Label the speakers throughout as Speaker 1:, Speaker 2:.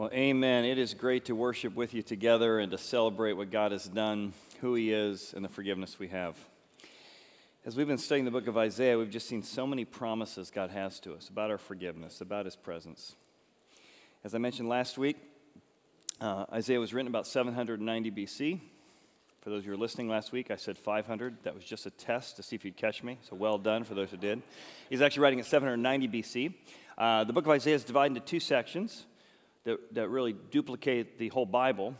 Speaker 1: Well, amen. It is great to worship with you together and to celebrate what God has done, who He is, and the forgiveness we have. As we've been studying the book of Isaiah, we've just seen so many promises God has to us about our forgiveness, about His presence. As I mentioned last week, uh, Isaiah was written about 790 BC. For those who were listening last week, I said 500. That was just a test to see if you'd catch me. So well done for those who did. He's actually writing at 790 BC. Uh, the book of Isaiah is divided into two sections that, that really duplicate the whole Bible.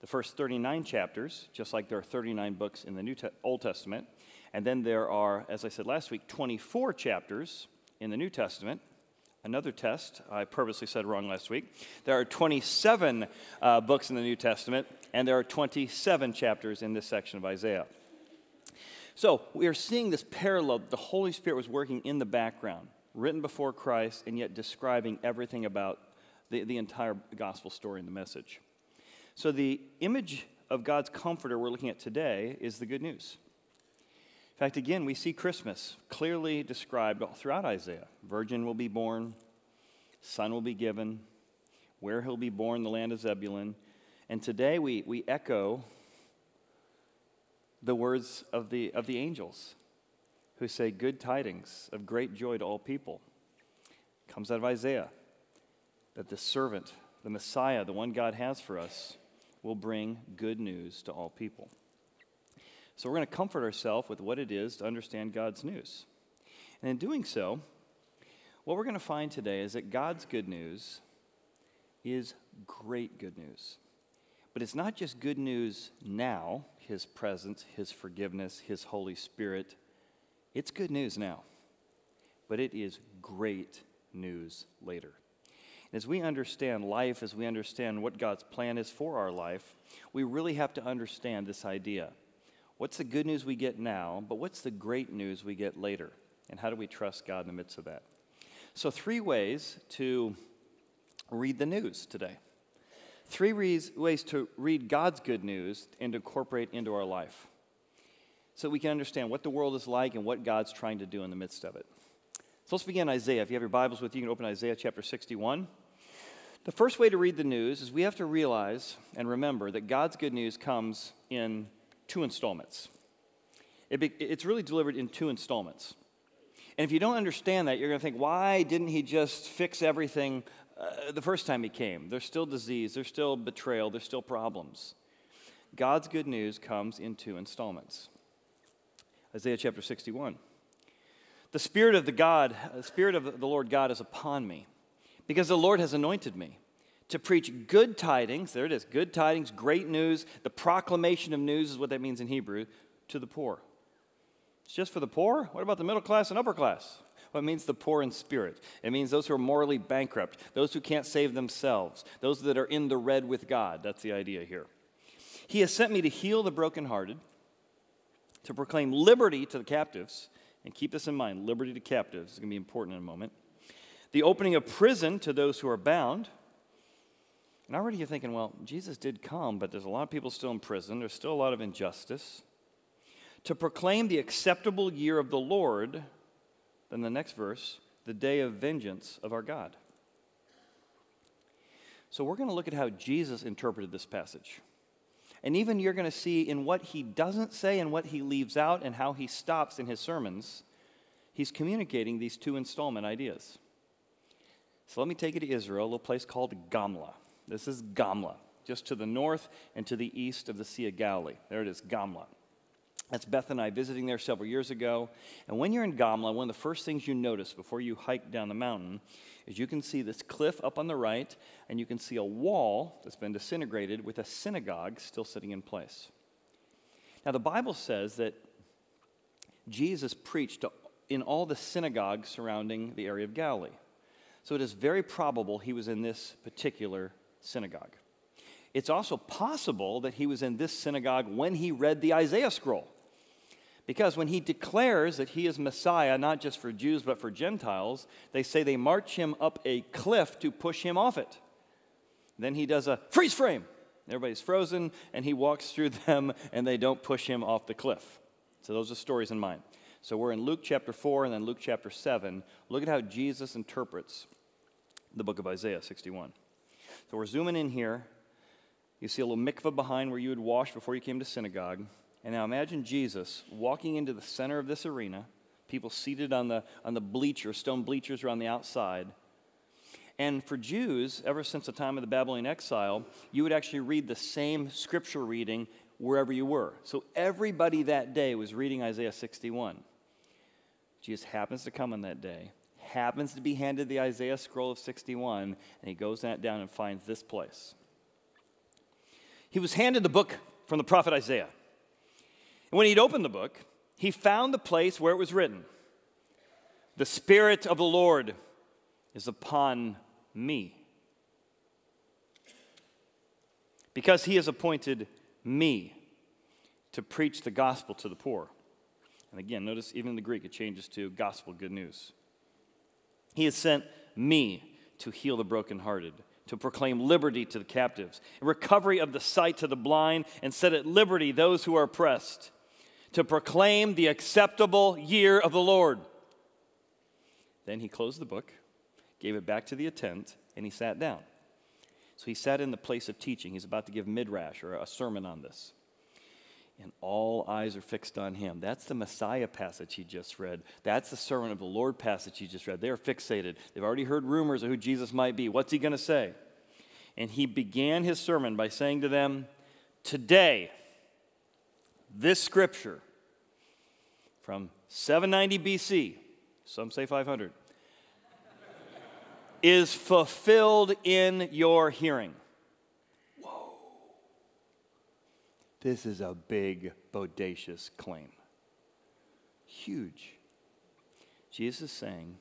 Speaker 1: The first 39 chapters, just like there are 39 books in the New Te- Old Testament. And then there are, as I said last week, 24 chapters in the New Testament. Another test, I purposely said wrong last week. There are 27 uh, books in the New Testament, and there are 27 chapters in this section of Isaiah. So we are seeing this parallel. The Holy Spirit was working in the background, written before Christ, and yet describing everything about the, the entire gospel story and the message. So, the image of God's comforter we're looking at today is the good news. In fact, again, we see Christmas clearly described throughout Isaiah. Virgin will be born, son will be given, where he'll be born, the land of Zebulun. And today we, we echo the words of the, of the angels who say, Good tidings of great joy to all people. Comes out of Isaiah that the servant, the Messiah, the one God has for us, will bring good news to all people. So we're going to comfort ourselves with what it is to understand God's news. And in doing so, what we're going to find today is that God's good news is great good news. But it's not just good news now, His presence, His forgiveness, His Holy Spirit. It's good news now. But it is great news later. As we understand life, as we understand what God's plan is for our life, we really have to understand this idea. What's the good news we get now, but what's the great news we get later? And how do we trust God in the midst of that? So, three ways to read the news today. Three ways to read God's good news and to incorporate into our life so we can understand what the world is like and what God's trying to do in the midst of it. So let's begin Isaiah. If you have your Bibles with you, you can open Isaiah chapter 61. The first way to read the news is we have to realize and remember that God's good news comes in two installments. It be, it's really delivered in two installments. And if you don't understand that, you're going to think, why didn't he just fix everything uh, the first time he came? There's still disease, there's still betrayal, there's still problems. God's good news comes in two installments. Isaiah chapter 61. The Spirit of the God, the Spirit of the Lord God is upon me because the Lord has anointed me to preach good tidings. There it is good tidings, great news. The proclamation of news is what that means in Hebrew to the poor. It's just for the poor? What about the middle class and upper class? Well, it means the poor in spirit. It means those who are morally bankrupt, those who can't save themselves, those that are in the red with God. That's the idea here. He has sent me to heal the brokenhearted, to proclaim liberty to the captives, and keep this in mind liberty to captives is going to be important in a moment the opening of prison to those who are bound. And already you're thinking, well, Jesus did come, but there's a lot of people still in prison. There's still a lot of injustice. To proclaim the acceptable year of the Lord, then the next verse, the day of vengeance of our God. So we're going to look at how Jesus interpreted this passage. And even you're going to see in what he doesn't say and what he leaves out and how he stops in his sermons, he's communicating these two installment ideas. So let me take you to Israel, a little place called Gamla. This is Gamla, just to the north and to the east of the Sea of Galilee. There it is, Gamla. That's Beth and I visiting there several years ago. And when you're in Gamla, one of the first things you notice before you hike down the mountain is you can see this cliff up on the right, and you can see a wall that's been disintegrated with a synagogue still sitting in place. Now, the Bible says that Jesus preached in all the synagogues surrounding the area of Galilee. So it is very probable he was in this particular synagogue. It's also possible that he was in this synagogue when he read the Isaiah scroll. Because when he declares that he is Messiah, not just for Jews, but for Gentiles, they say they march him up a cliff to push him off it. Then he does a freeze frame. Everybody's frozen, and he walks through them, and they don't push him off the cliff. So those are stories in mind. So we're in Luke chapter 4 and then Luke chapter 7. Look at how Jesus interprets the book of Isaiah 61. So we're zooming in here. You see a little mikvah behind where you would wash before you came to synagogue. And now imagine Jesus walking into the center of this arena, people seated on the, on the bleachers, stone bleachers around the outside. And for Jews, ever since the time of the Babylonian exile, you would actually read the same scripture reading wherever you were. So everybody that day was reading Isaiah 61. Jesus happens to come on that day, happens to be handed the Isaiah scroll of 61, and he goes down and finds this place. He was handed the book from the prophet Isaiah. And when he'd opened the book, he found the place where it was written The Spirit of the Lord is upon me. Because he has appointed me to preach the gospel to the poor. And again, notice even in the Greek it changes to gospel, good news. He has sent me to heal the brokenhearted, to proclaim liberty to the captives, recovery of the sight to the blind, and set at liberty those who are oppressed, to proclaim the acceptable year of the Lord. Then he closed the book, gave it back to the attendant, and he sat down. So he sat in the place of teaching. He's about to give midrash or a sermon on this. And all eyes are fixed on him. That's the Messiah passage he just read. That's the sermon of the Lord passage he just read. They're fixated. They've already heard rumors of who Jesus might be. What's he going to say? And he began his sermon by saying to them, Today, this scripture from 790 BC, some say 500, is fulfilled in your hearing. This is a big, bodacious claim. Huge. Jesus is saying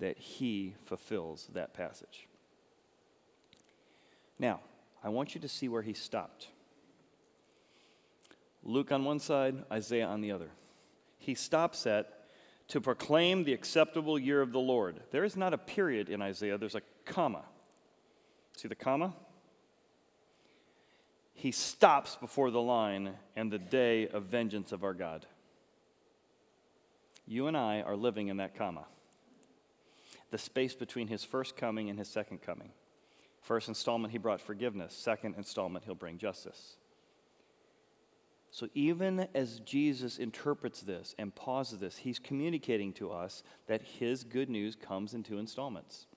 Speaker 1: that he fulfills that passage. Now, I want you to see where he stopped. Luke on one side, Isaiah on the other. He stops at to proclaim the acceptable year of the Lord. There is not a period in Isaiah, there's a comma. See the comma? He stops before the line and the day of vengeance of our God. You and I are living in that comma. The space between his first coming and his second coming. First installment, he brought forgiveness. Second installment, he'll bring justice. So, even as Jesus interprets this and pauses this, he's communicating to us that his good news comes in two installments.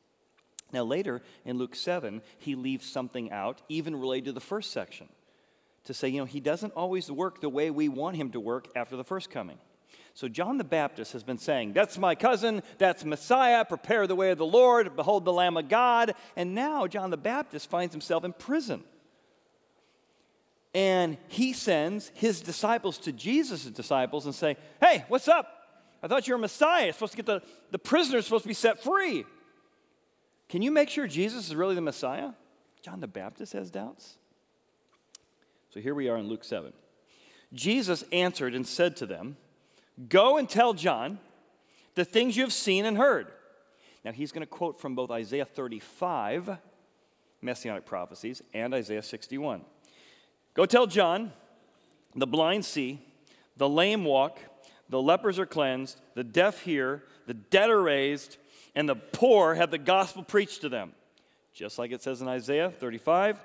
Speaker 1: Now, later in Luke 7, he leaves something out, even related to the first section, to say, you know, he doesn't always work the way we want him to work after the first coming. So, John the Baptist has been saying, That's my cousin, that's Messiah, prepare the way of the Lord, behold the Lamb of God. And now John the Baptist finds himself in prison. And he sends his disciples to Jesus' disciples and say, Hey, what's up? I thought you were Messiah. Supposed to get the, the prisoners supposed to be set free. Can you make sure Jesus is really the Messiah? John the Baptist has doubts. So here we are in Luke 7. Jesus answered and said to them, Go and tell John the things you have seen and heard. Now he's going to quote from both Isaiah 35, messianic prophecies, and Isaiah 61. Go tell John the blind see, the lame walk, the lepers are cleansed, the deaf hear, the dead are raised, and the poor have the gospel preached to them. Just like it says in Isaiah 35,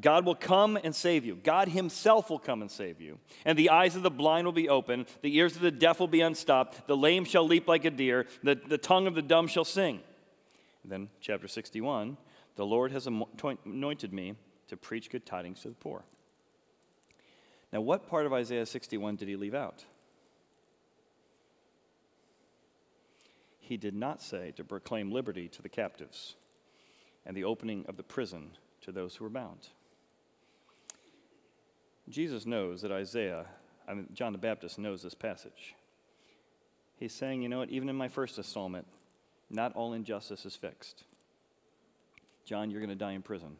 Speaker 1: God will come and save you. God Himself will come and save you. And the eyes of the blind will be open, the ears of the deaf will be unstopped, the lame shall leap like a deer, the, the tongue of the dumb shall sing. And then, chapter 61, the Lord has anointed me to preach good tidings to the poor. Now, what part of Isaiah 61 did he leave out? He did not say to proclaim liberty to the captives and the opening of the prison to those who were bound. Jesus knows that Isaiah, I mean, John the Baptist knows this passage. He's saying, you know what, even in my first installment, not all injustice is fixed. John, you're going to die in prison.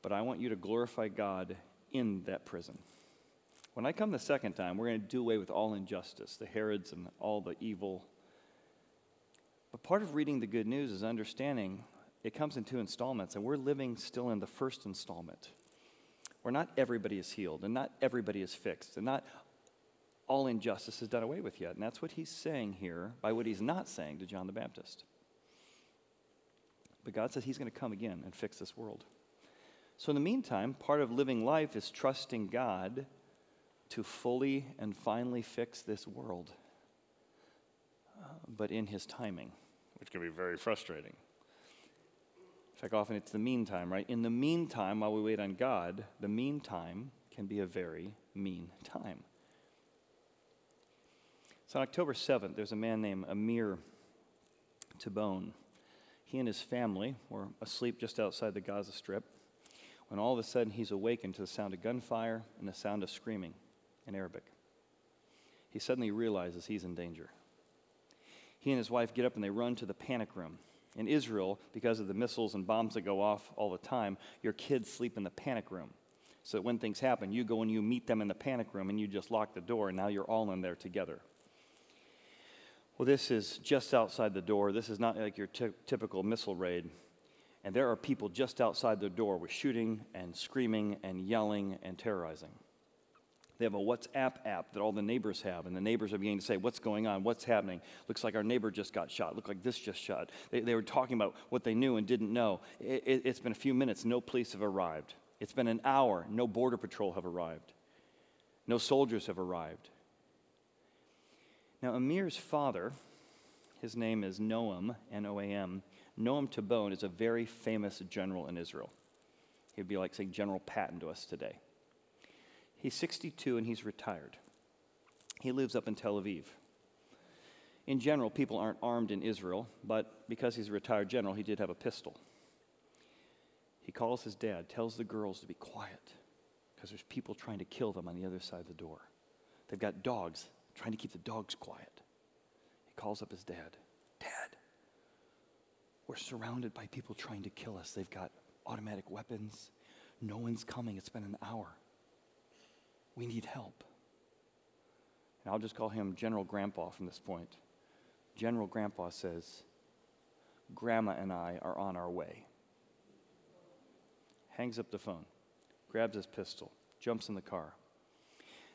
Speaker 1: But I want you to glorify God in that prison. When I come the second time, we're going to do away with all injustice, the Herods and all the evil. But part of reading the good news is understanding it comes in two installments, and we're living still in the first installment, where not everybody is healed, and not everybody is fixed, and not all injustice is done away with yet. And that's what he's saying here by what he's not saying to John the Baptist. But God says He's going to come again and fix this world. So, in the meantime, part of living life is trusting God to fully and finally fix this world, uh, but in His timing, which can be very frustrating. In fact, often it's the meantime, right? In the meantime, while we wait on God, the meantime can be a very mean time. So on October 7th, there's a man named Amir Tibon. He and his family were asleep just outside the Gaza Strip when all of a sudden he's awakened to the sound of gunfire and the sound of screaming in Arabic. He suddenly realizes he's in danger. He and his wife get up and they run to the panic room. In Israel, because of the missiles and bombs that go off all the time, your kids sleep in the panic room. So that when things happen, you go and you meet them in the panic room and you just lock the door, and now you're all in there together. Well, this is just outside the door. This is not like your t- typical missile raid. And there are people just outside the door with shooting and screaming and yelling and terrorizing. They have a WhatsApp app that all the neighbors have, and the neighbors are beginning to say, What's going on? What's happening? Looks like our neighbor just got shot. Look like this just shot. They, they were talking about what they knew and didn't know. It, it, it's been a few minutes, no police have arrived. It's been an hour, no border patrol have arrived. No soldiers have arrived. Now, Amir's father, his name is Noam, N O A M. Noam Tibon is a very famous general in Israel. He'd be like saying General Patton to us today. He's 62 and he's retired. He lives up in Tel Aviv. In general, people aren't armed in Israel, but because he's a retired general, he did have a pistol. He calls his dad, tells the girls to be quiet because there's people trying to kill them on the other side of the door. They've got dogs trying to keep the dogs quiet. He calls up his dad Dad, we're surrounded by people trying to kill us. They've got automatic weapons. No one's coming. It's been an hour. We need help. And I'll just call him General Grandpa from this point. General Grandpa says, Grandma and I are on our way. Hangs up the phone, grabs his pistol, jumps in the car.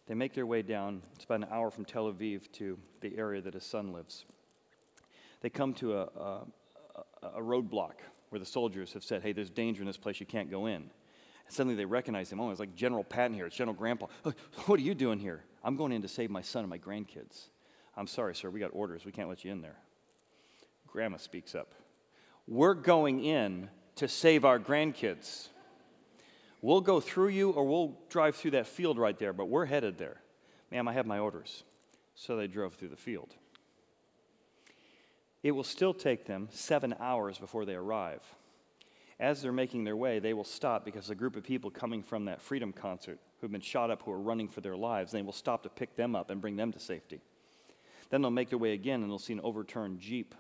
Speaker 1: They make their way down. It's about an hour from Tel Aviv to the area that his son lives. They come to a, a, a roadblock where the soldiers have said, hey, there's danger in this place, you can't go in. And suddenly they recognize him. Oh, it's like General Patton here. It's General Grandpa. What are you doing here? I'm going in to save my son and my grandkids. I'm sorry, sir. We got orders. We can't let you in there. Grandma speaks up. We're going in to save our grandkids. We'll go through you or we'll drive through that field right there, but we're headed there. Ma'am, I have my orders. So they drove through the field. It will still take them seven hours before they arrive. As they're making their way, they will stop because a group of people coming from that freedom concert who've been shot up who are running for their lives, they will stop to pick them up and bring them to safety. Then they'll make their way again and they'll see an overturned Jeep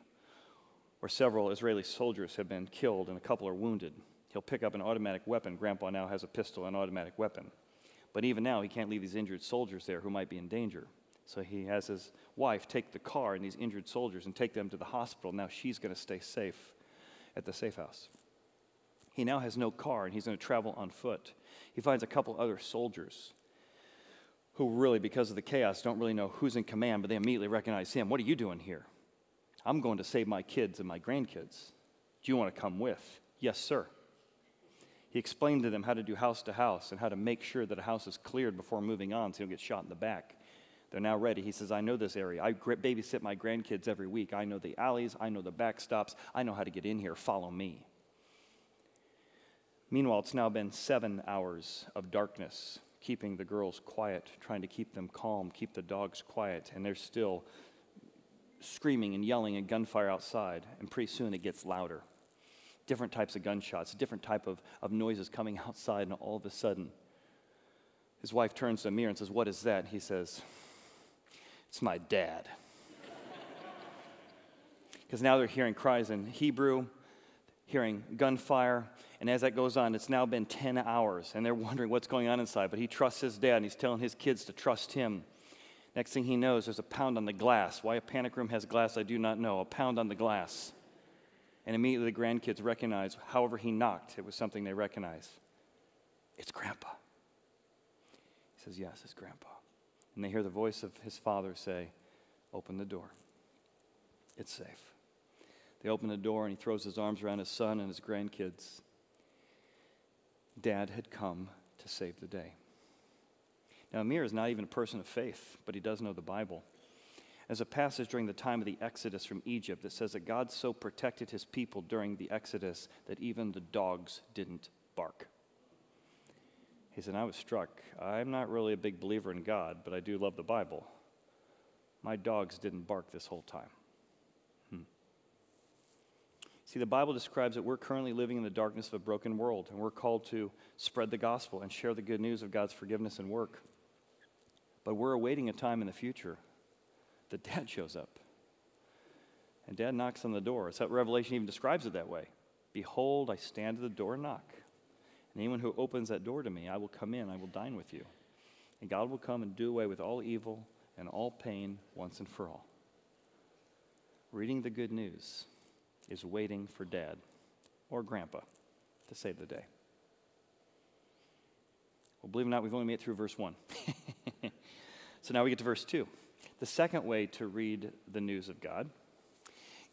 Speaker 1: where several Israeli soldiers have been killed and a couple are wounded. He'll pick up an automatic weapon. Grandpa now has a pistol and automatic weapon. But even now, he can't leave these injured soldiers there who might be in danger. So he has his wife take the car and these injured soldiers and take them to the hospital. Now she's going to stay safe at the safe house. He now has no car and he's going to travel on foot. He finds a couple other soldiers who really, because of the chaos, don't really know who's in command, but they immediately recognize him. What are you doing here? I'm going to save my kids and my grandkids. Do you want to come with? Yes, sir. He explained to them how to do house to house and how to make sure that a house is cleared before moving on so you don't get shot in the back. They're now ready. He says, I know this area. I babysit my grandkids every week. I know the alleys. I know the backstops. I know how to get in here. Follow me. Meanwhile, it's now been seven hours of darkness, keeping the girls quiet, trying to keep them calm, keep the dogs quiet, and they're still screaming and yelling and gunfire outside. And pretty soon it gets louder. Different types of gunshots, different type of, of noises coming outside, and all of a sudden, his wife turns to Amir and says, What is that? He says, it's my dad. Because now they're hearing cries in Hebrew, hearing gunfire, and as that goes on, it's now been 10 hours, and they're wondering what's going on inside. But he trusts his dad, and he's telling his kids to trust him. Next thing he knows, there's a pound on the glass. Why a panic room has glass, I do not know. A pound on the glass. And immediately the grandkids recognize, however he knocked, it was something they recognize. It's grandpa. He says, Yes, it's grandpa and they hear the voice of his father say, Open the door. It's safe. They open the door and he throws his arms around his son and his grandkids. Dad had come to save the day. Now, Amir is not even a person of faith, but he does know the Bible. There's a passage during the time of the Exodus from Egypt that says that God so protected his people during the Exodus that even the dogs didn't bark. He said, I was struck. I'm not really a big believer in God, but I do love the Bible. My dogs didn't bark this whole time. See, the Bible describes that we're currently living in the darkness of a broken world, and we're called to spread the gospel and share the good news of God's forgiveness and work. But we're awaiting a time in the future that dad shows up. And dad knocks on the door. So that Revelation even describes it that way. Behold, I stand at the door and knock. And anyone who opens that door to me, I will come in, I will dine with you. And God will come and do away with all evil and all pain once and for all. Reading the good news is waiting for dad or grandpa to save the day. Well, believe it or not, we've only made it through verse 1. so now we get to verse 2. The second way to read the news of God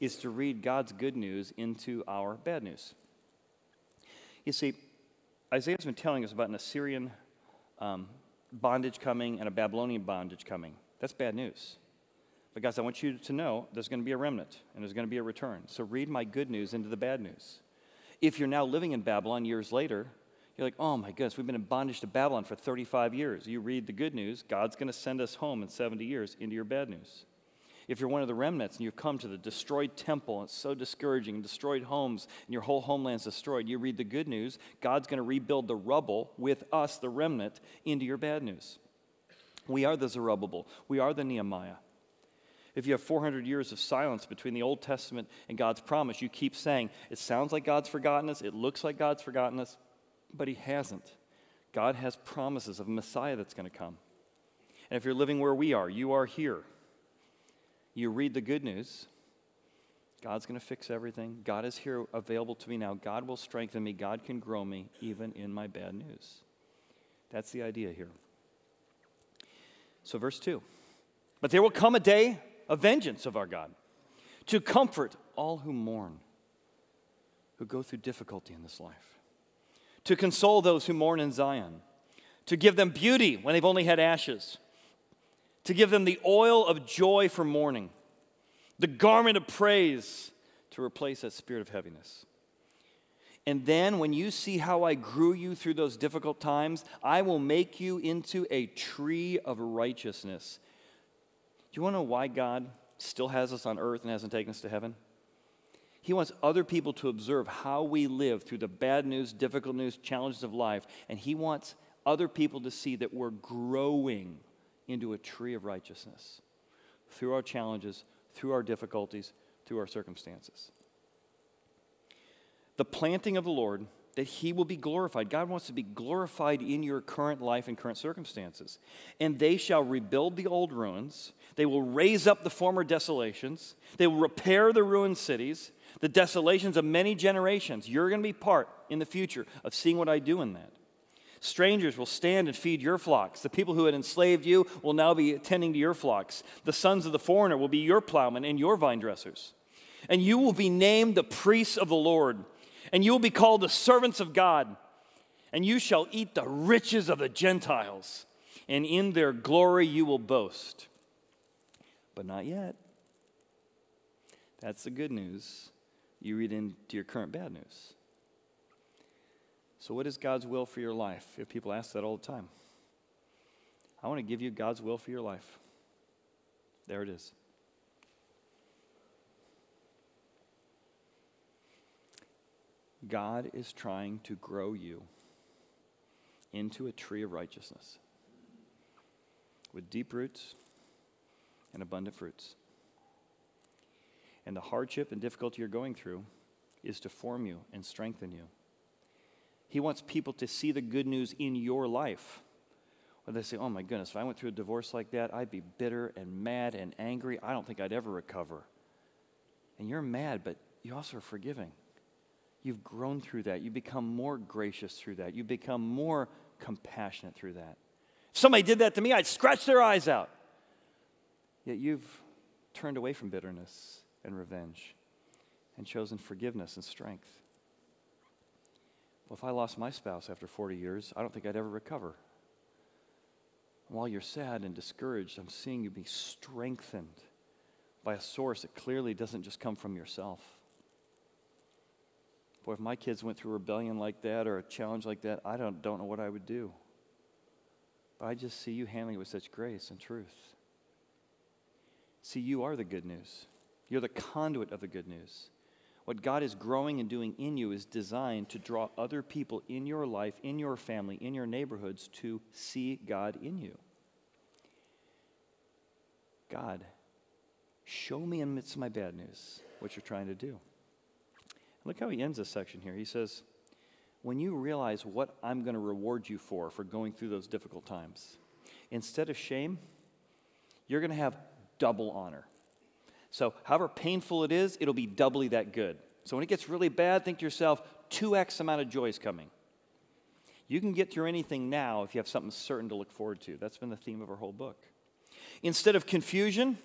Speaker 1: is to read God's good news into our bad news. You see, Isaiah's been telling us about an Assyrian um, bondage coming and a Babylonian bondage coming. That's bad news. But, guys, I want you to know there's going to be a remnant and there's going to be a return. So, read my good news into the bad news. If you're now living in Babylon years later, you're like, oh my goodness, we've been in bondage to Babylon for 35 years. You read the good news, God's going to send us home in 70 years into your bad news. If you're one of the remnants and you've come to the destroyed temple, and it's so discouraging, destroyed homes, and your whole homeland's destroyed, you read the good news, God's going to rebuild the rubble with us, the remnant, into your bad news. We are the Zerubbabel, we are the Nehemiah. If you have 400 years of silence between the Old Testament and God's promise, you keep saying, it sounds like God's forgotten us, it looks like God's forgotten us, but He hasn't. God has promises of a Messiah that's going to come. And if you're living where we are, you are here. You read the good news. God's going to fix everything. God is here available to me now. God will strengthen me. God can grow me even in my bad news. That's the idea here. So, verse 2 But there will come a day of vengeance of our God to comfort all who mourn, who go through difficulty in this life to console those who mourn in Zion, to give them beauty when they've only had ashes, to give them the oil of joy for mourning, the garment of praise to replace that spirit of heaviness. And then, when you see how I grew you through those difficult times, I will make you into a tree of righteousness. Do you want to know why God still has us on earth and hasn't taken us to heaven? He wants other people to observe how we live through the bad news, difficult news, challenges of life. And He wants other people to see that we're growing into a tree of righteousness through our challenges, through our difficulties, through our circumstances. The planting of the Lord, that He will be glorified. God wants to be glorified in your current life and current circumstances. And they shall rebuild the old ruins, they will raise up the former desolations, they will repair the ruined cities the desolations of many generations. You're going to be part in the future of seeing what I do in that. Strangers will stand and feed your flocks. The people who had enslaved you will now be attending to your flocks. The sons of the foreigner will be your plowmen and your vine dressers. And you will be named the priests of the Lord, and you will be called the servants of God. And you shall eat the riches of the Gentiles, and in their glory you will boast. But not yet. That's the good news you read into your current bad news. So, what is God's will for your life? If people ask that all the time, I want to give you God's will for your life. There it is. God is trying to grow you into a tree of righteousness with deep roots and abundant fruits. And the hardship and difficulty you're going through is to form you and strengthen you. He wants people to see the good news in your life. When they say, oh my goodness, if I went through a divorce like that, I'd be bitter and mad and angry. I don't think I'd ever recover. And you're mad, but you also are forgiving. You've grown through that. You become more gracious through that. You become more compassionate through that. If somebody did that to me, I'd scratch their eyes out. Yet you've turned away from bitterness and revenge. and chosen forgiveness and strength. Well, if I lost my spouse after 40 years, I don't think I'd ever recover. While you're sad and discouraged, I'm seeing you be strengthened by a source that clearly doesn't just come from yourself. Boy, if my kids went through rebellion like that or a challenge like that, I don't, don't know what I would do. But I just see you handling it with such grace and truth. See, you are the good news. You're the conduit of the good news. What God is growing and doing in you is designed to draw other people in your life, in your family, in your neighborhoods to see God in you. God, show me in the midst of my bad news what you're trying to do. Look how he ends this section here. He says, When you realize what I'm going to reward you for, for going through those difficult times, instead of shame, you're going to have double honor. So, however painful it is, it'll be doubly that good. So, when it gets really bad, think to yourself, 2x amount of joy is coming. You can get through anything now if you have something certain to look forward to. That's been the theme of our whole book. Instead of confusion,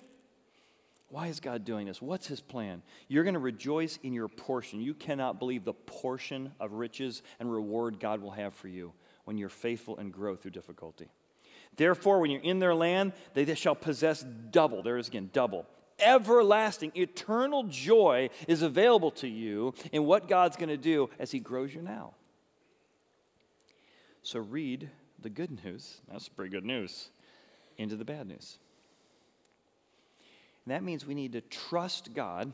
Speaker 1: why is God doing this? What's his plan? You're going to rejoice in your portion. You cannot believe the portion of riches and reward God will have for you when you're faithful and grow through difficulty. Therefore, when you're in their land, they shall possess double. There is again, double everlasting, eternal joy is available to you in what God's going to do as He grows you now. So read the good news, that's pretty good news, into the bad news. And that means we need to trust God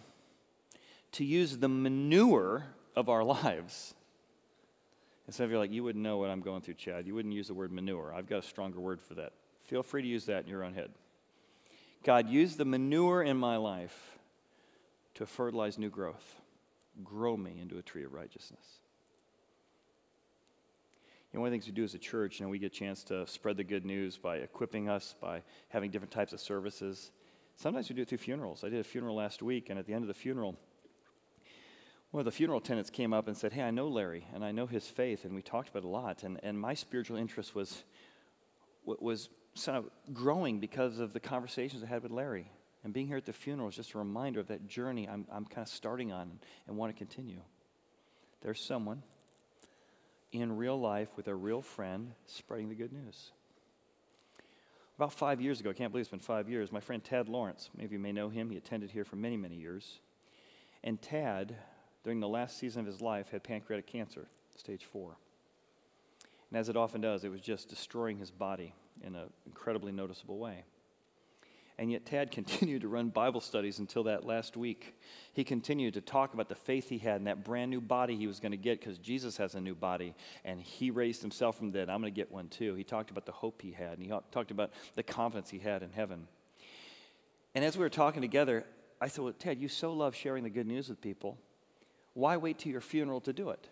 Speaker 1: to use the manure of our lives. And some of you are like, you wouldn't know what I'm going through, Chad. You wouldn't use the word manure. I've got a stronger word for that. Feel free to use that in your own head. God, use the manure in my life to fertilize new growth. Grow me into a tree of righteousness. You one of the things we do as a church, you know, we get a chance to spread the good news by equipping us, by having different types of services. Sometimes we do it through funerals. I did a funeral last week, and at the end of the funeral, one of the funeral attendants came up and said, Hey, I know Larry, and I know his faith, and we talked about a lot. And, and my spiritual interest was, was sort of growing because of the conversations I had with Larry. And being here at the funeral is just a reminder of that journey I'm, I'm kind of starting on and want to continue. There's someone in real life with a real friend spreading the good news. About five years ago, I can't believe it's been five years, my friend Tad Lawrence, many of you may know him, he attended here for many, many years. And Tad, during the last season of his life, had pancreatic cancer, stage four. And as it often does, it was just destroying his body in an incredibly noticeable way. And yet, Tad continued to run Bible studies until that last week. He continued to talk about the faith he had and that brand new body he was going to get because Jesus has a new body and he raised himself from the dead. I'm going to get one too. He talked about the hope he had and he talked about the confidence he had in heaven. And as we were talking together, I said, Well, Ted, you so love sharing the good news with people. Why wait till your funeral to do it?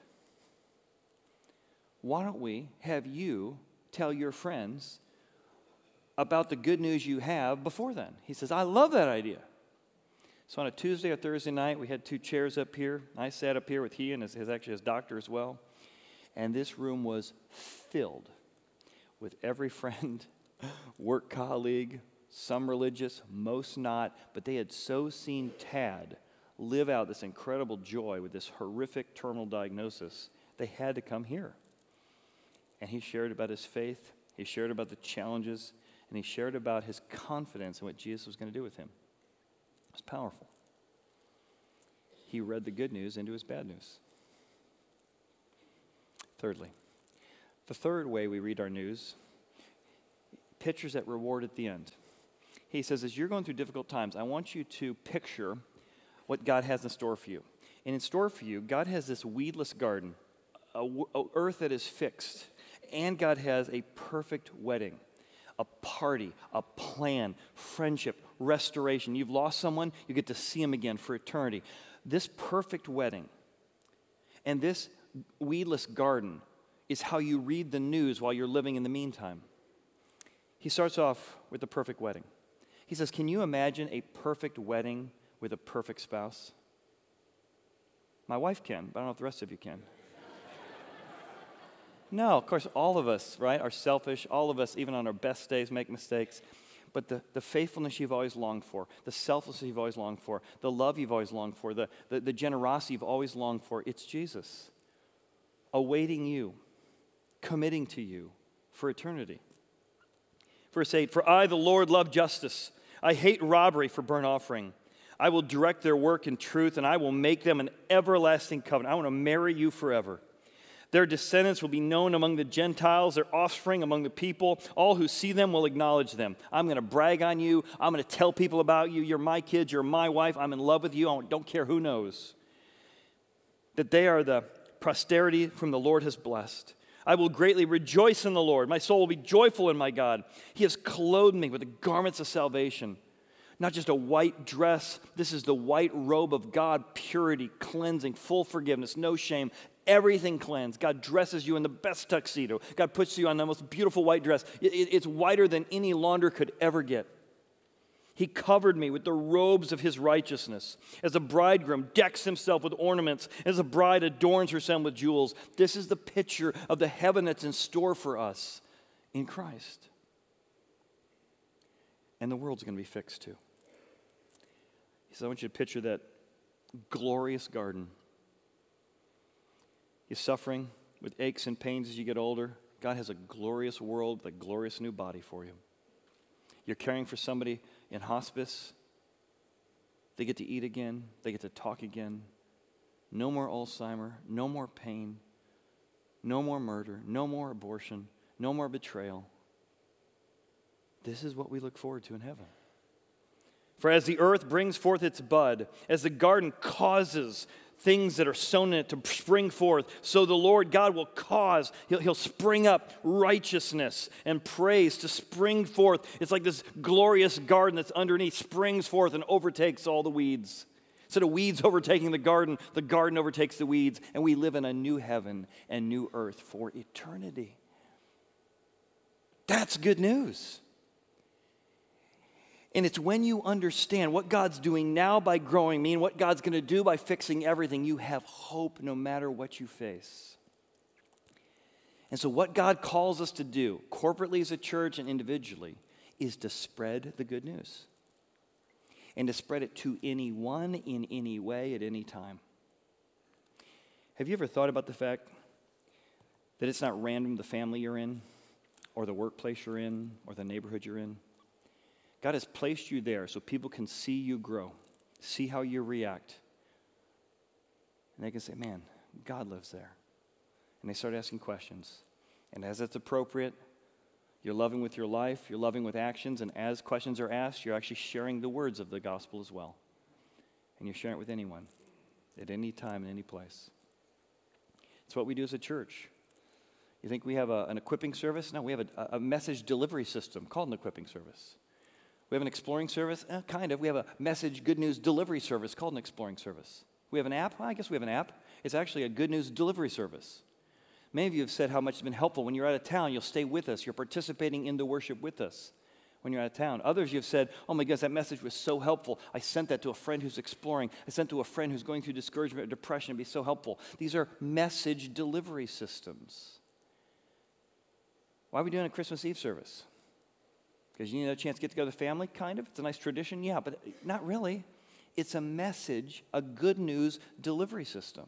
Speaker 1: Why don't we have you tell your friends about the good news you have before then. He says, I love that idea. So on a Tuesday or Thursday night, we had two chairs up here. I sat up here with he and his, his actually his doctor as well. And this room was filled with every friend, work colleague, some religious, most not, but they had so seen Tad live out this incredible joy with this horrific terminal diagnosis, they had to come here. And he shared about his faith, he shared about the challenges and he shared about his confidence in what Jesus was going to do with him. It was powerful. He read the good news into his bad news. Thirdly, the third way we read our news pictures that reward at the end. He says, as you're going through difficult times, I want you to picture what God has in store for you. And in store for you, God has this weedless garden, a, a earth that is fixed, and God has a perfect wedding a party, a plan, friendship, restoration. You've lost someone, you get to see him again for eternity. This perfect wedding and this weedless garden is how you read the news while you're living in the meantime. He starts off with the perfect wedding. He says, Can you imagine a perfect wedding with a perfect spouse? My wife can, but I don't know if the rest of you can. No, of course, all of us, right, are selfish. All of us, even on our best days, make mistakes. but the, the faithfulness you've always longed for, the selflessness you've always longed for, the love you've always longed for, the, the, the generosity you've always longed for, it's Jesus awaiting you, committing to you for eternity. Verse 8 For I, the Lord, love justice. I hate robbery for burnt offering. I will direct their work in truth, and I will make them an everlasting covenant. I want to marry you forever. Their descendants will be known among the Gentiles, their offspring among the people. All who see them will acknowledge them. I'm going to brag on you. I'm going to tell people about you. You're my kids. You're my wife. I'm in love with you. I don't care who knows. That they are the posterity whom the Lord has blessed. I will greatly rejoice in the Lord. My soul will be joyful in my God. He has clothed me with the garments of salvation. Not just a white dress, this is the white robe of God, purity, cleansing, full forgiveness, no shame, everything cleansed. God dresses you in the best tuxedo. God puts you on the most beautiful white dress. It's whiter than any launder could ever get. He covered me with the robes of his righteousness. As a bridegroom decks himself with ornaments, as a bride adorns herself with jewels. This is the picture of the heaven that's in store for us in Christ. And the world's going to be fixed too. He said, I want you to picture that glorious garden you're suffering with aches and pains as you get older. God has a glorious world, a glorious new body for you. You're caring for somebody in hospice. They get to eat again, they get to talk again. No more Alzheimer, no more pain, no more murder, no more abortion, no more betrayal. This is what we look forward to in heaven. For as the earth brings forth its bud, as the garden causes things that are sown in it to spring forth. So the Lord God will cause, he'll, he'll spring up righteousness and praise to spring forth. It's like this glorious garden that's underneath springs forth and overtakes all the weeds. Instead of weeds overtaking the garden, the garden overtakes the weeds, and we live in a new heaven and new earth for eternity. That's good news. And it's when you understand what God's doing now by growing me and what God's going to do by fixing everything, you have hope no matter what you face. And so, what God calls us to do, corporately as a church and individually, is to spread the good news and to spread it to anyone in any way at any time. Have you ever thought about the fact that it's not random the family you're in, or the workplace you're in, or the neighborhood you're in? God has placed you there so people can see you grow, see how you react. And they can say, man, God lives there. And they start asking questions. And as it's appropriate, you're loving with your life, you're loving with actions, and as questions are asked, you're actually sharing the words of the gospel as well. And you're sharing it with anyone, at any time, in any place. It's what we do as a church. You think we have a, an equipping service? No, we have a, a message delivery system called an equipping service. We have an exploring service? Eh, kind of. We have a message, good news delivery service called an exploring service. We have an app? Well, I guess we have an app. It's actually a good news delivery service. Many of you have said how much it's been helpful. When you're out of town, you'll stay with us. You're participating in the worship with us when you're out of town. Others, you've said, oh my goodness, that message was so helpful. I sent that to a friend who's exploring. I sent to a friend who's going through discouragement or depression. It'd be so helpful. These are message delivery systems. Why are we doing a Christmas Eve service? Because you need a chance to get together with family, kind of. It's a nice tradition, yeah, but not really. It's a message, a good news delivery system.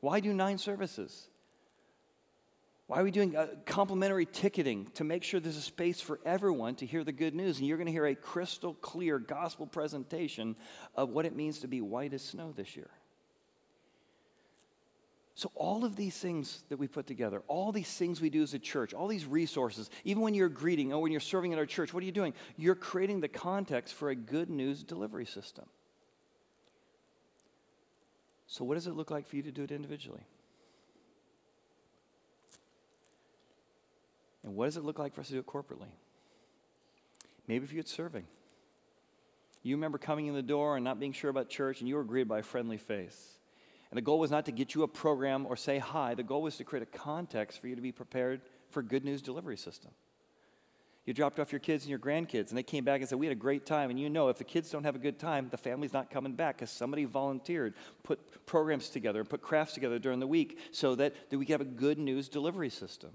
Speaker 1: Why do nine services? Why are we doing uh, complimentary ticketing to make sure there's a space for everyone to hear the good news? And you're going to hear a crystal clear gospel presentation of what it means to be white as snow this year. So, all of these things that we put together, all these things we do as a church, all these resources, even when you're greeting or when you're serving in our church, what are you doing? You're creating the context for a good news delivery system. So, what does it look like for you to do it individually? And what does it look like for us to do it corporately? Maybe if you it's serving. You remember coming in the door and not being sure about church, and you were greeted by a friendly face. And the goal was not to get you a program or say hi. The goal was to create a context for you to be prepared for good news delivery system. You dropped off your kids and your grandkids, and they came back and said, We had a great time. And you know, if the kids don't have a good time, the family's not coming back because somebody volunteered, put programs together, and put crafts together during the week so that, that we could have a good news delivery system.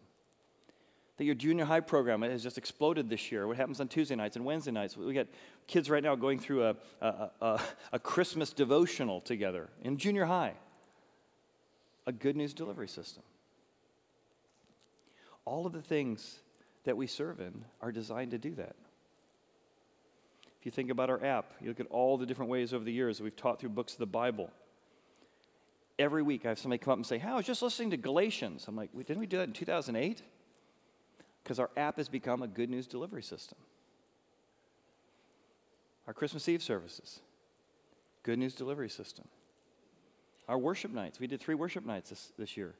Speaker 1: That your junior high program has just exploded this year. What happens on Tuesday nights and Wednesday nights? We got kids right now going through a, a, a, a Christmas devotional together in junior high. A good news delivery system. All of the things that we serve in are designed to do that. If you think about our app, you look at all the different ways over the years we've taught through books of the Bible. Every week I have somebody come up and say, Hey, I was just listening to Galatians. I'm like, didn't we do that in 2008? Because our app has become a good news delivery system. Our Christmas Eve services, good news delivery system. Our worship nights, we did three worship nights this, this year.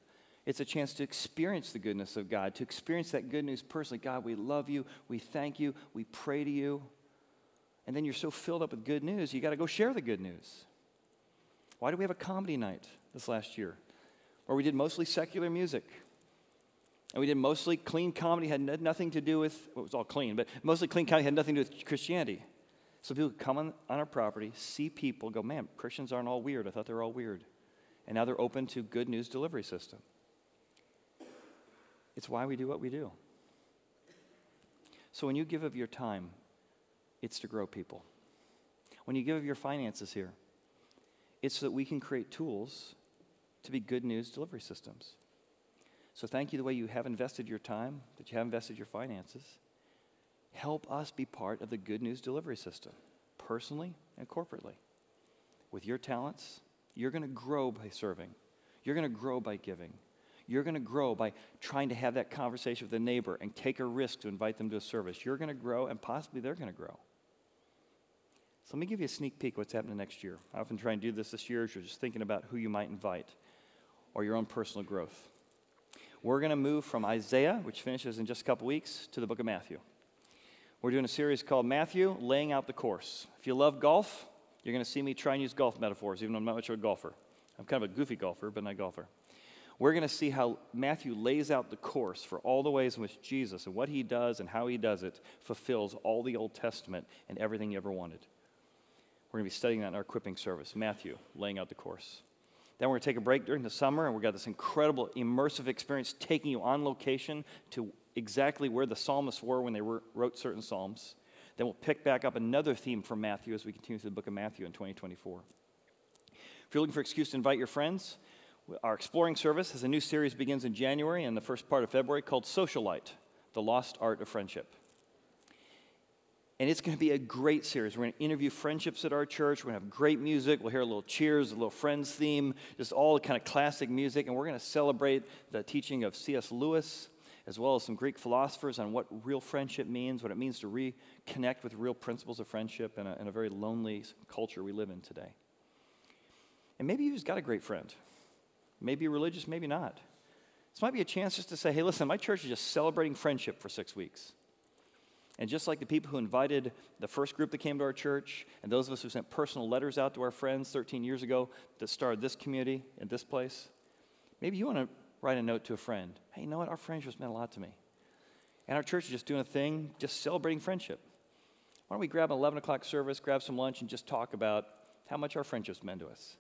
Speaker 1: It's a chance to experience the goodness of God, to experience that good news personally. God, we love you. We thank you. We pray to you. And then you're so filled up with good news, you got to go share the good news. Why do we have a comedy night this last year? Where we did mostly secular music. And we did mostly clean comedy, had nothing to do with, well, it was all clean, but mostly clean comedy had nothing to do with Christianity. So people come on, on our property, see people, go, man, Christians aren't all weird. I thought they were all weird. And now they're open to good news delivery system. It's why we do what we do. So when you give of your time, it's to grow people. When you give of your finances here, it's so that we can create tools to be good news delivery systems. So thank you the way you have invested your time, that you have invested your finances. Help us be part of the good news delivery system, personally and corporately. With your talents, you're going to grow by serving. You're going to grow by giving. You're going to grow by trying to have that conversation with a neighbor and take a risk to invite them to a service. You're going to grow, and possibly they're going to grow. So let me give you a sneak peek what's happening next year. I often try and do this this year as you're just thinking about who you might invite or your own personal growth. We're going to move from Isaiah, which finishes in just a couple weeks, to the book of Matthew. We're doing a series called Matthew Laying Out the Course. If you love golf, you're going to see me try and use golf metaphors, even though I'm not much of a golfer. I'm kind of a goofy golfer, but not a golfer we're going to see how Matthew lays out the course for all the ways in which Jesus and what he does and how he does it fulfills all the Old Testament and everything he ever wanted. We're going to be studying that in our equipping service. Matthew, laying out the course. Then we're going to take a break during the summer, and we've got this incredible immersive experience taking you on location to exactly where the psalmists were when they wrote certain psalms. Then we'll pick back up another theme from Matthew as we continue through the book of Matthew in 2024. If you're looking for an excuse to invite your friends, our exploring service has a new series begins in January and the first part of February called Socialite, The Lost Art of Friendship. And it's going to be a great series. We're going to interview friendships at our church. We're going to have great music. We'll hear a little cheers, a little friends theme, just all the kind of classic music. And we're going to celebrate the teaching of C.S. Lewis, as well as some Greek philosophers on what real friendship means, what it means to reconnect with real principles of friendship in a, in a very lonely culture we live in today. And maybe you've got a great friend. Maybe religious, maybe not. This might be a chance just to say, hey, listen, my church is just celebrating friendship for six weeks. And just like the people who invited the first group that came to our church, and those of us who sent personal letters out to our friends 13 years ago that started this community in this place, maybe you want to write a note to a friend. Hey, you know what? Our friendship meant a lot to me. And our church is just doing a thing, just celebrating friendship. Why don't we grab an 11 o'clock service, grab some lunch, and just talk about how much our friendships meant to us?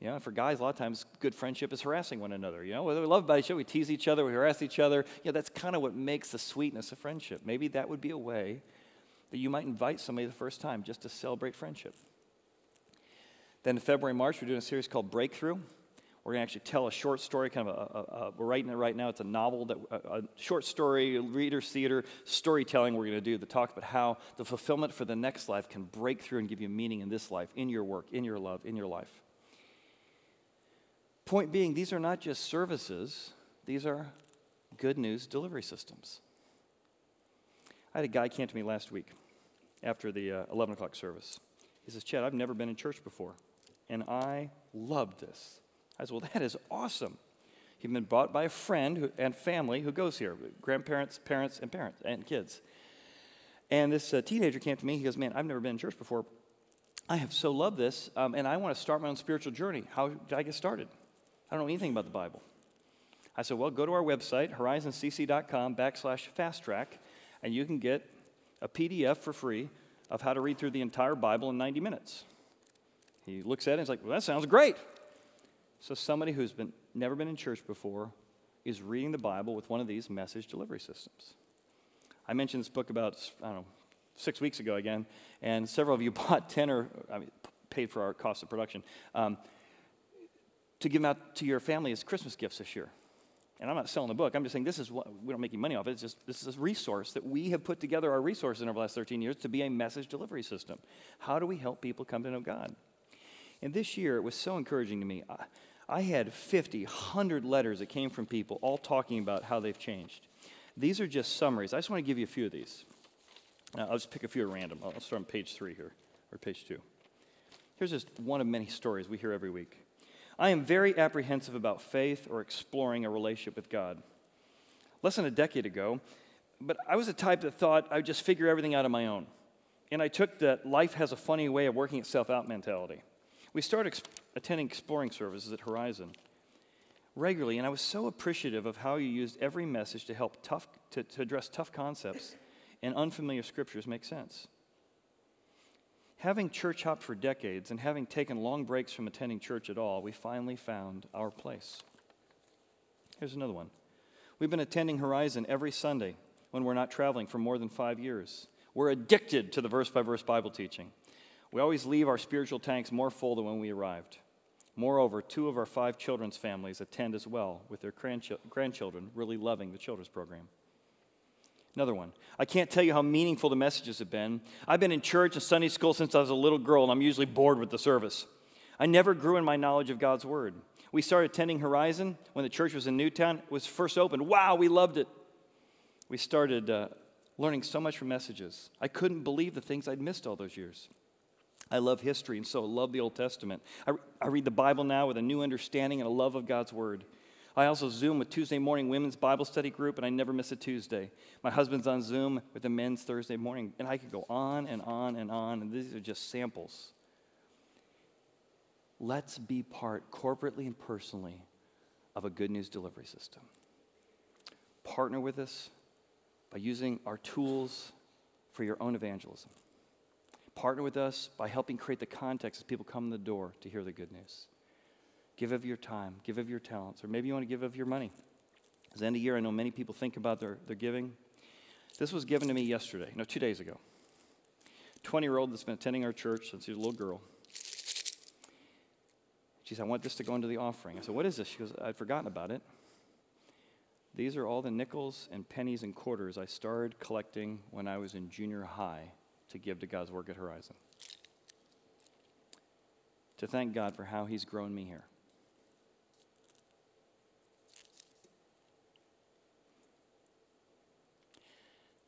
Speaker 1: You know, for guys, a lot of times good friendship is harassing one another. You know, whether we love about each other, we tease each other, we harass each other. You know, that's kind of what makes the sweetness of friendship. Maybe that would be a way that you might invite somebody the first time just to celebrate friendship. Then in February, March, we're doing a series called Breakthrough. We're going to actually tell a short story, kind of a, a, a, we're writing it right now. It's a novel, that a, short story, reader's theater, storytelling we're going to do the talk about how the fulfillment for the next life can break through and give you meaning in this life, in your work, in your love, in your life. Point being, these are not just services, these are good news delivery systems. I had a guy came to me last week after the uh, 11 o'clock service. He says, Chad, I've never been in church before, and I loved this. I said, Well, that is awesome. He'd been bought by a friend who, and family who goes here grandparents, parents, and parents, and kids. And this uh, teenager came to me. He goes, Man, I've never been in church before. I have so loved this, um, and I want to start my own spiritual journey. How did I get started? I don't know anything about the Bible. I said, well, go to our website, horizoncc.com backslash fast track, and you can get a PDF for free of how to read through the entire Bible in 90 minutes. He looks at it and he's like, well, that sounds great. So somebody who's been, never been in church before is reading the Bible with one of these message delivery systems. I mentioned this book about, I don't know, six weeks ago again, and several of you bought 10 or I mean, paid for our cost of production um, to give them out to your family as Christmas gifts this year. And I'm not selling the book. I'm just saying this is what we don't make any money off it. It's just this is a resource that we have put together our resources in over the last 13 years to be a message delivery system. How do we help people come to know God? And this year it was so encouraging to me. I had 50, 100 letters that came from people all talking about how they've changed. These are just summaries. I just want to give you a few of these. I'll just pick a few at random. I'll start on page three here, or page two. Here's just one of many stories we hear every week. I am very apprehensive about faith or exploring a relationship with God. Less than a decade ago, but I was the type that thought I would just figure everything out on my own. And I took that life has a funny way of working itself out mentality. We started ex- attending exploring services at Horizon regularly, and I was so appreciative of how you used every message to help tough, to, to address tough concepts and unfamiliar scriptures make sense. Having church hopped for decades and having taken long breaks from attending church at all, we finally found our place. Here's another one. We've been attending Horizon every Sunday when we're not traveling for more than five years. We're addicted to the verse by verse Bible teaching. We always leave our spiritual tanks more full than when we arrived. Moreover, two of our five children's families attend as well, with their grandchildren really loving the children's program. Another one. I can't tell you how meaningful the messages have been. I've been in church and Sunday school since I was a little girl, and I'm usually bored with the service. I never grew in my knowledge of God's Word. We started attending Horizon when the church was in Newtown. It was first opened. Wow, we loved it. We started uh, learning so much from messages. I couldn't believe the things I'd missed all those years. I love history and so I love the Old Testament. I, I read the Bible now with a new understanding and a love of God's Word. I also Zoom with Tuesday morning women's Bible study group, and I never miss a Tuesday. My husband's on Zoom with the men's Thursday morning, and I could go on and on and on, and these are just samples. Let's be part, corporately and personally, of a good news delivery system. Partner with us by using our tools for your own evangelism. Partner with us by helping create the context as people come in the door to hear the good news. Give of your time, give of your talents, or maybe you want to give of your money. It's the end of the year, I know many people think about their, their giving. This was given to me yesterday, no, two days ago. 20 year old that's been attending our church since she was a little girl. She said, I want this to go into the offering. I said, What is this? She goes, I'd forgotten about it. These are all the nickels and pennies and quarters I started collecting when I was in junior high to give to God's work at Horizon. To thank God for how He's grown me here.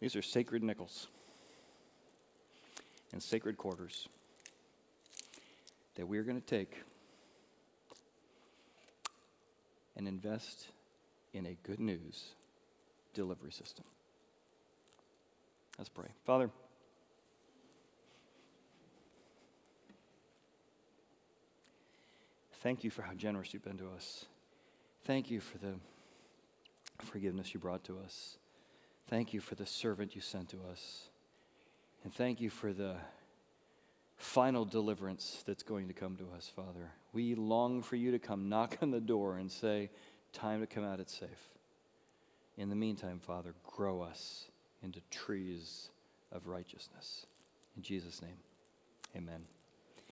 Speaker 1: These are sacred nickels and sacred quarters that we're going to take and invest in a good news delivery system. Let's pray. Father, thank you for how generous you've been to us. Thank you for the forgiveness you brought to us. Thank you for the servant you sent to us. And thank you for the final deliverance that's going to come to us, Father. We long for you to come knock on the door and say, Time to come out, it's safe. In the meantime, Father, grow us into trees of righteousness. In Jesus' name, amen.